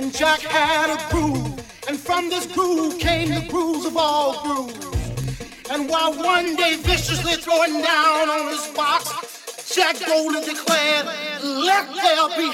and Jack had a groove, and from this groove came the grooves of all grooves. And while one day viciously throwing down on his box, Jack Golden declared, "Let there be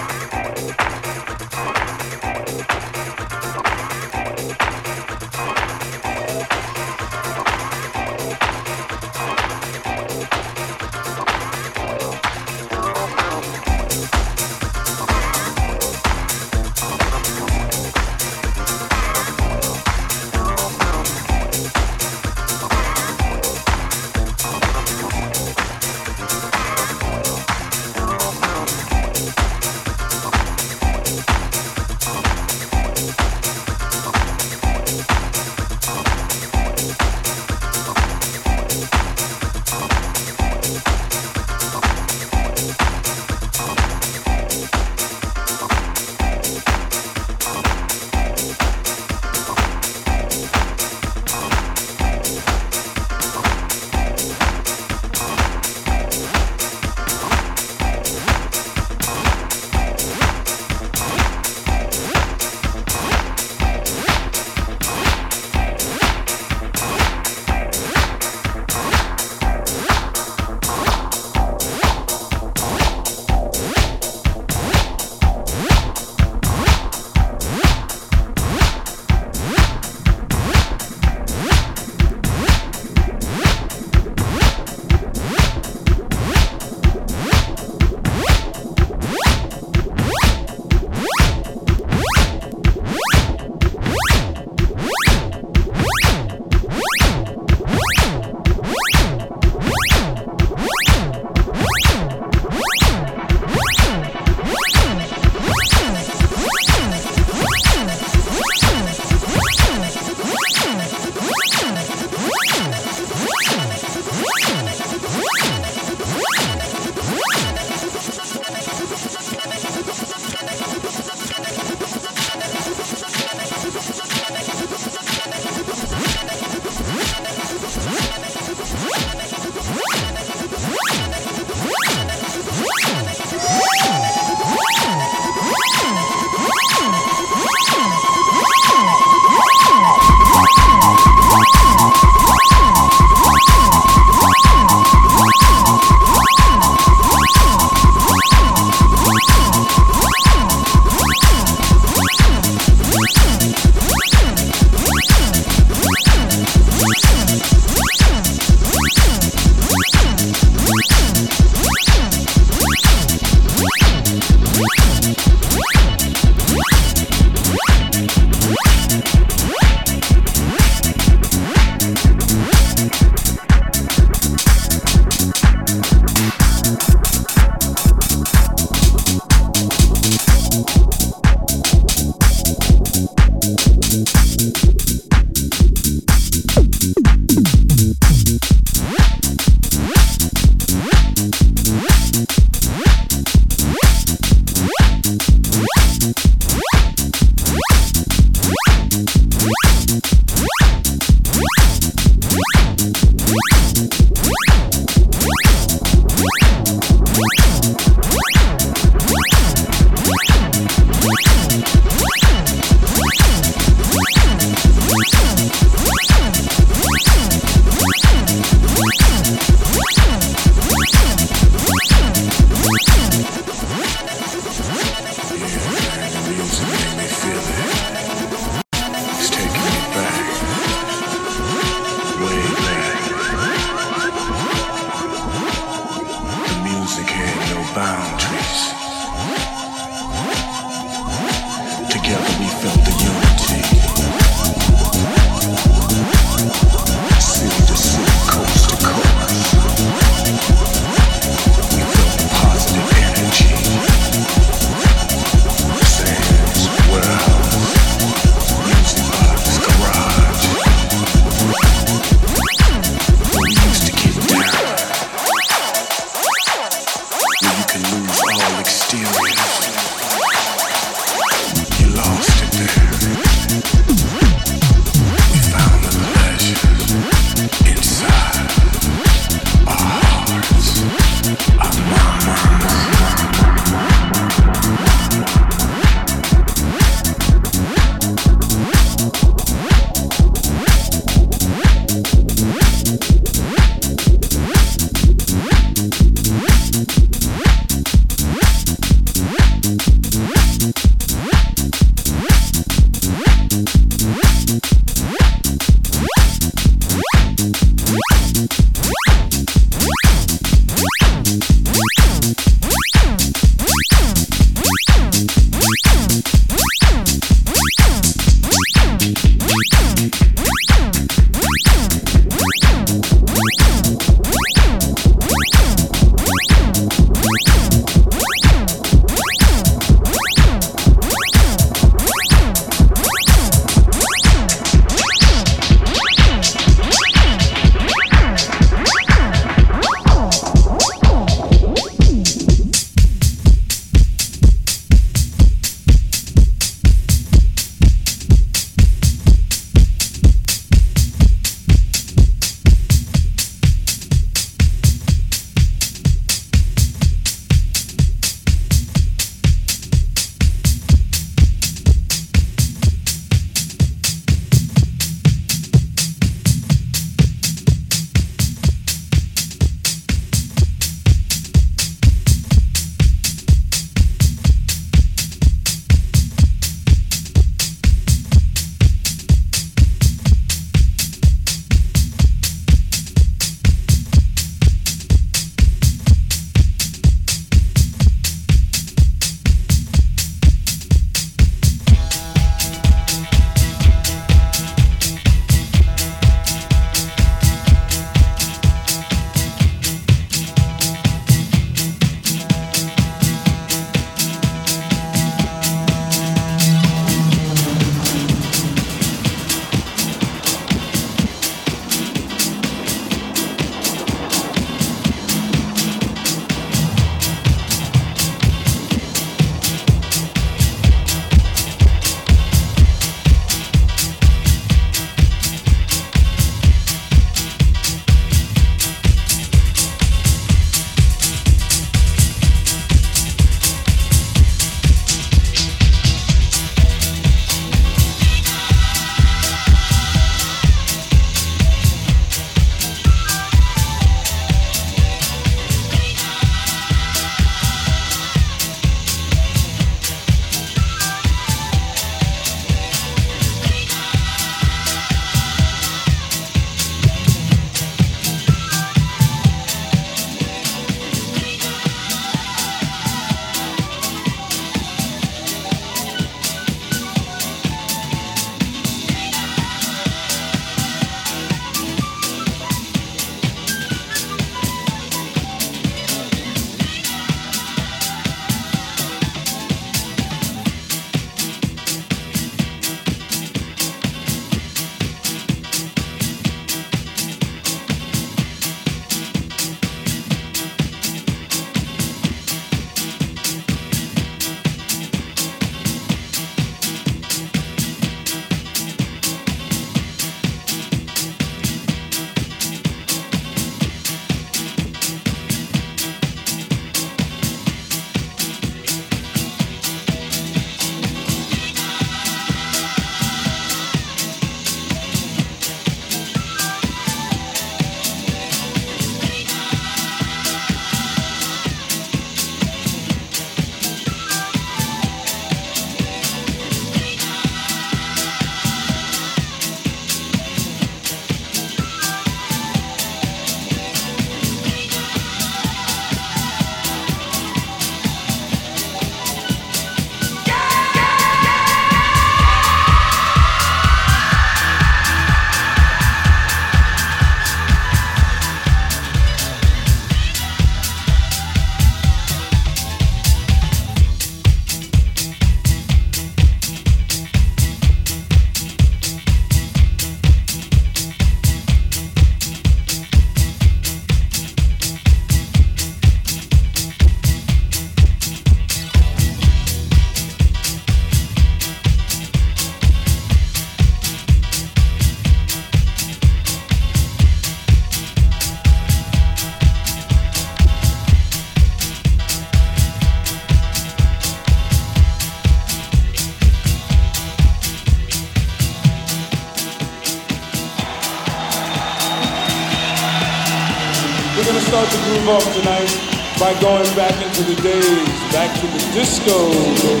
going back into the days, back to the disco.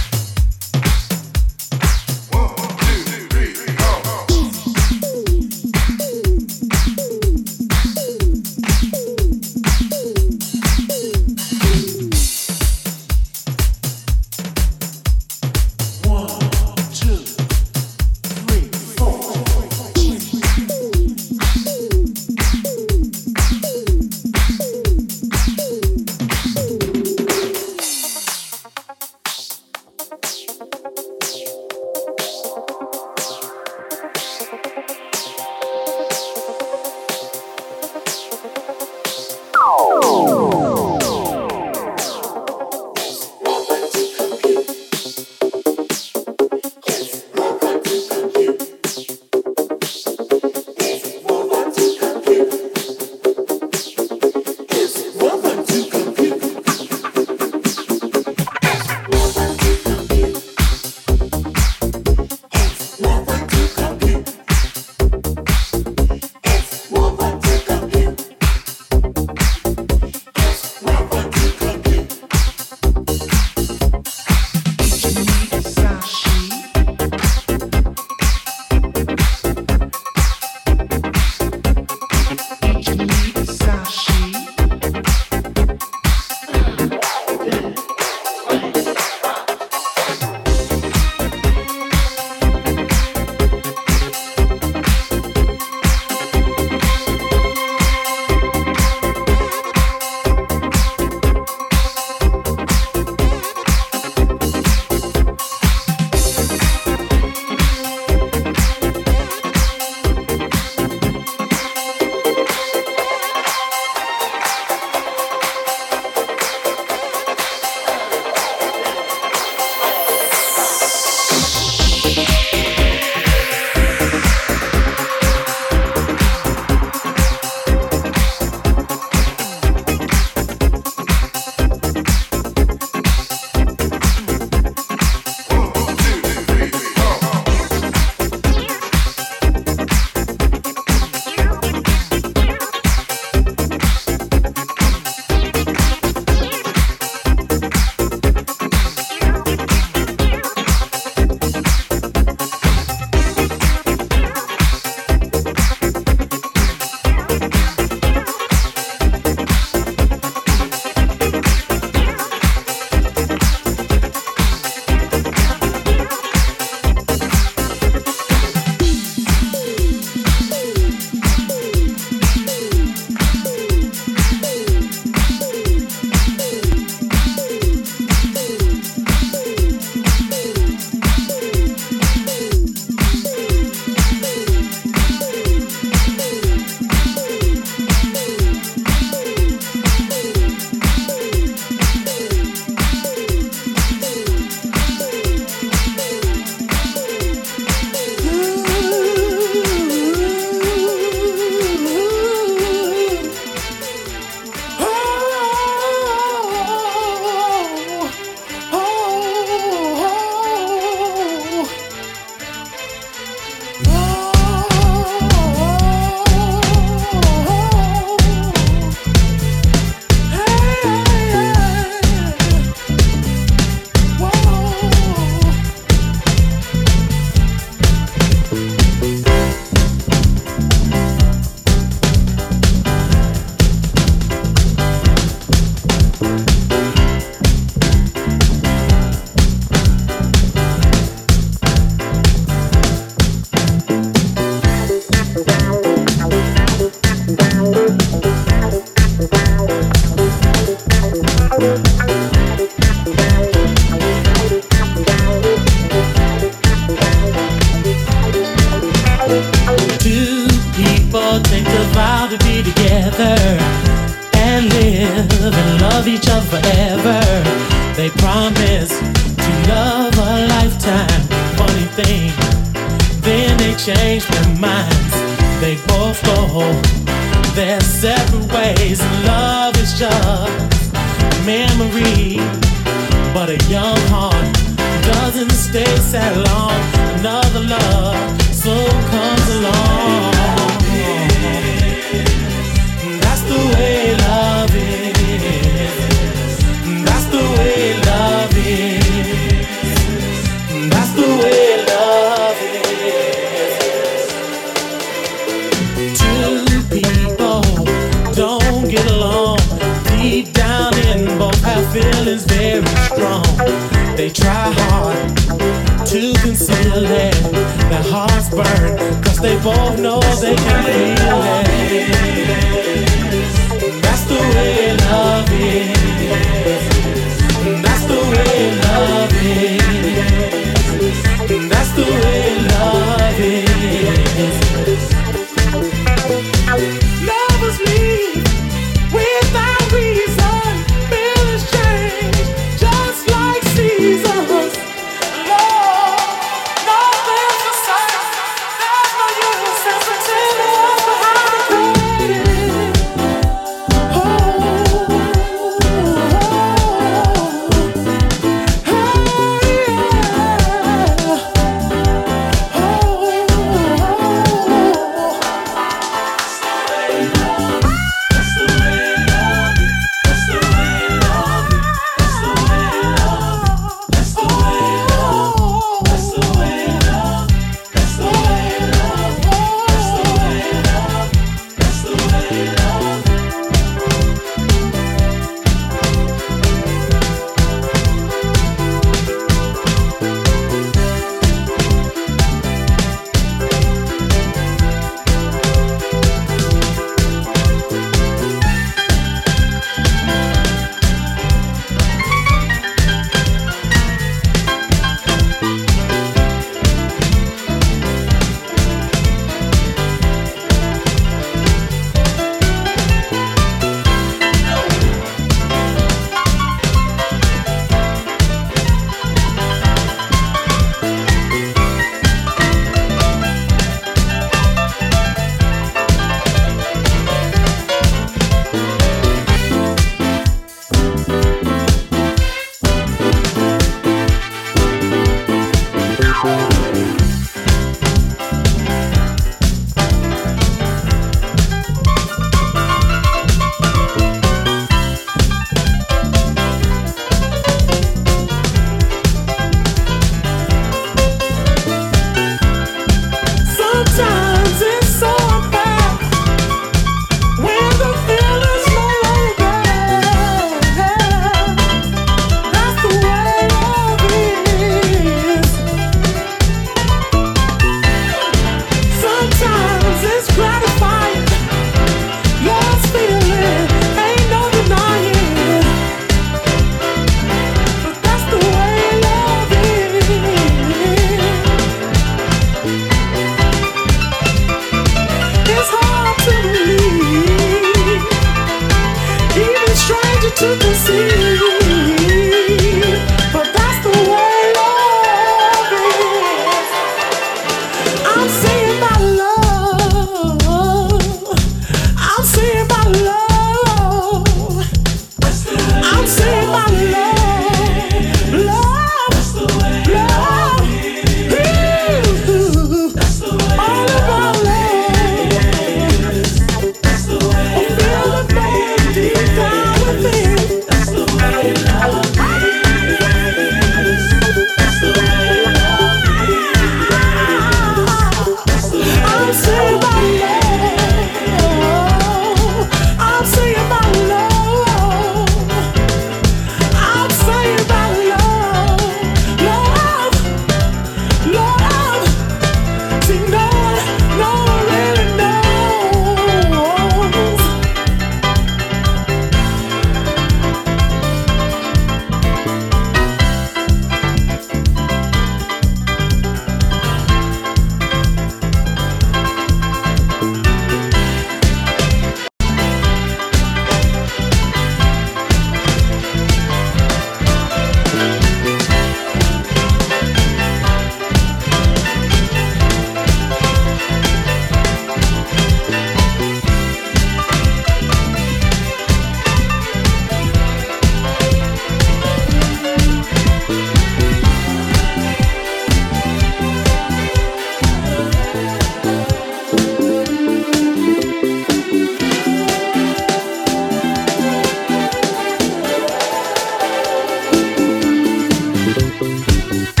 Música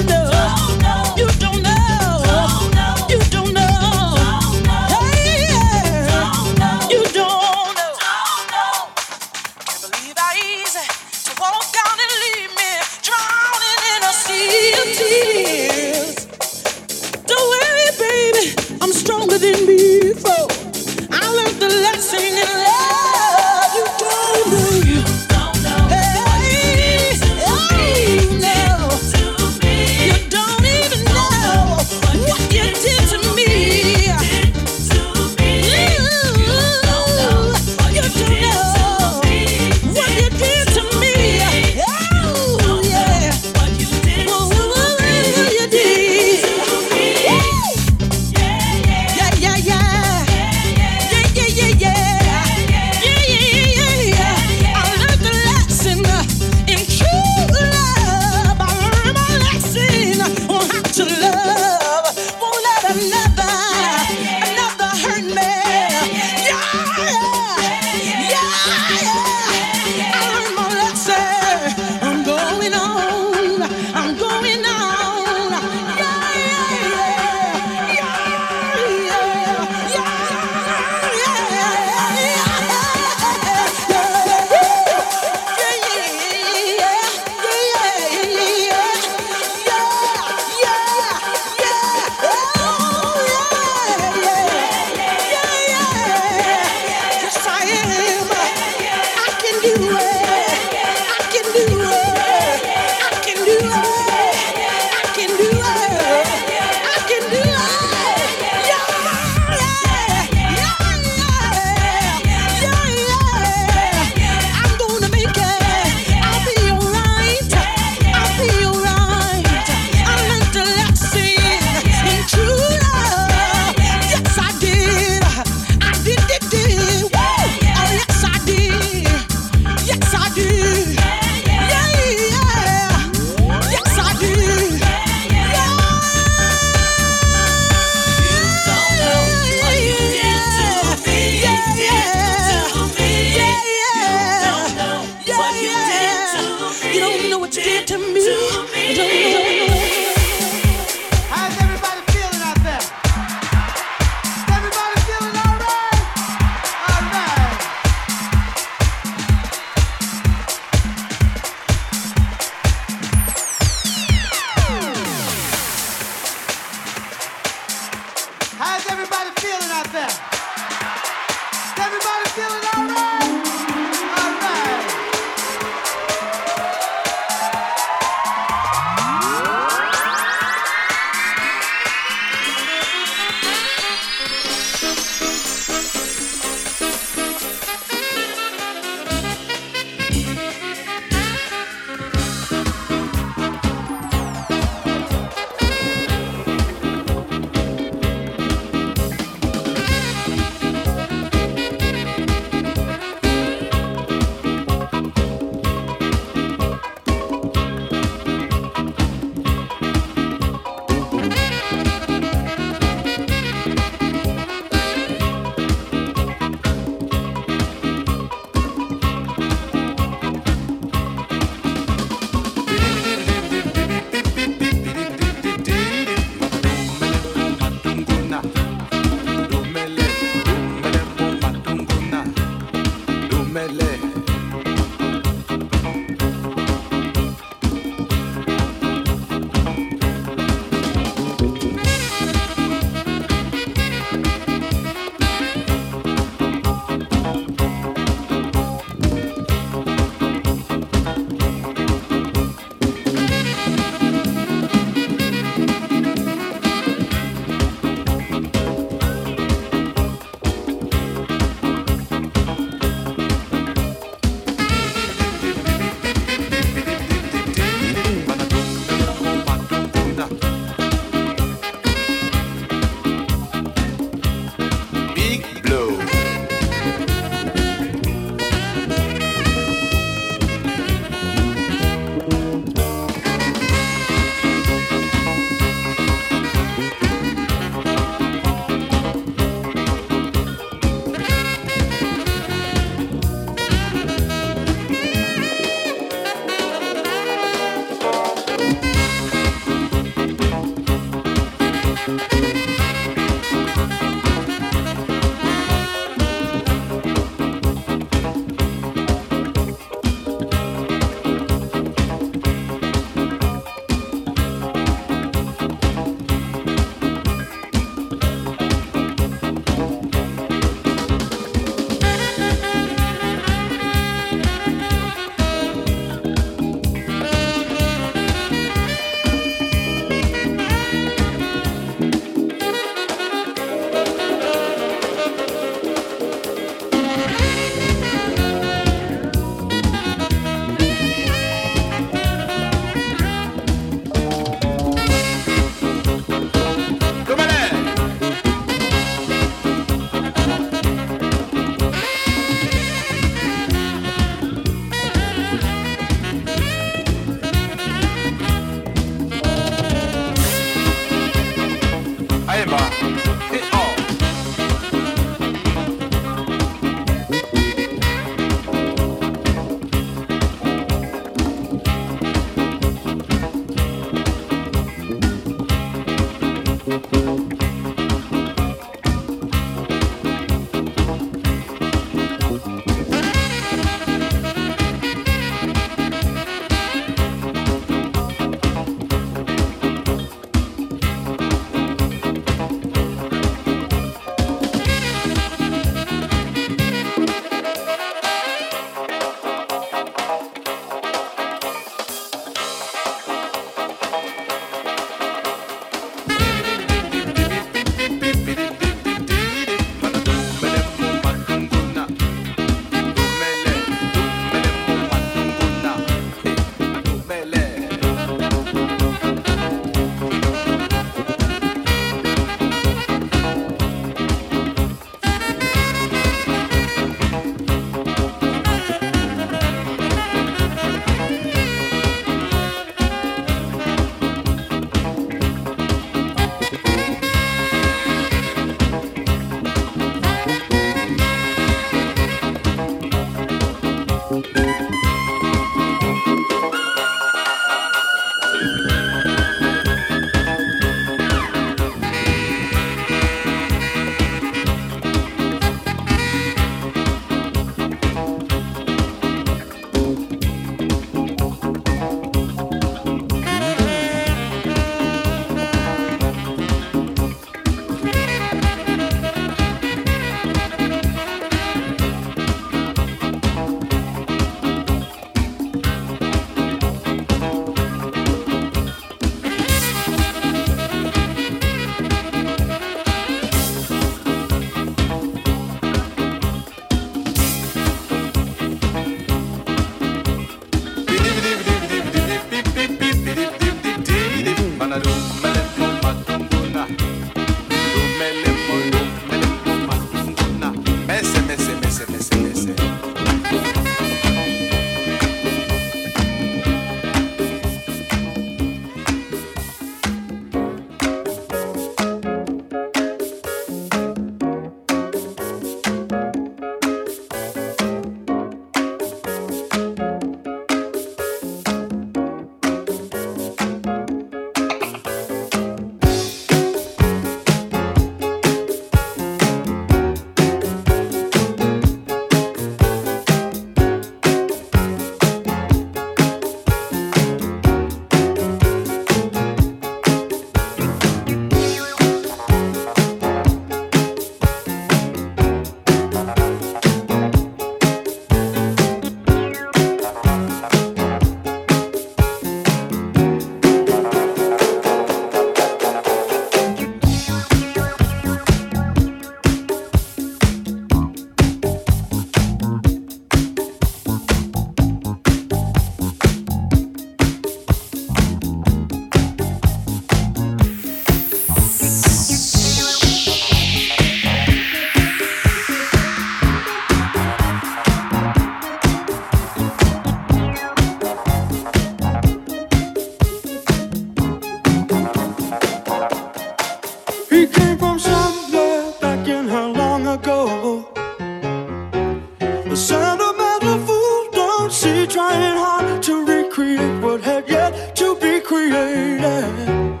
The sentimental fool don't see trying hard to recreate what had yet to be created.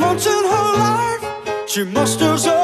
Once in her life, she musters.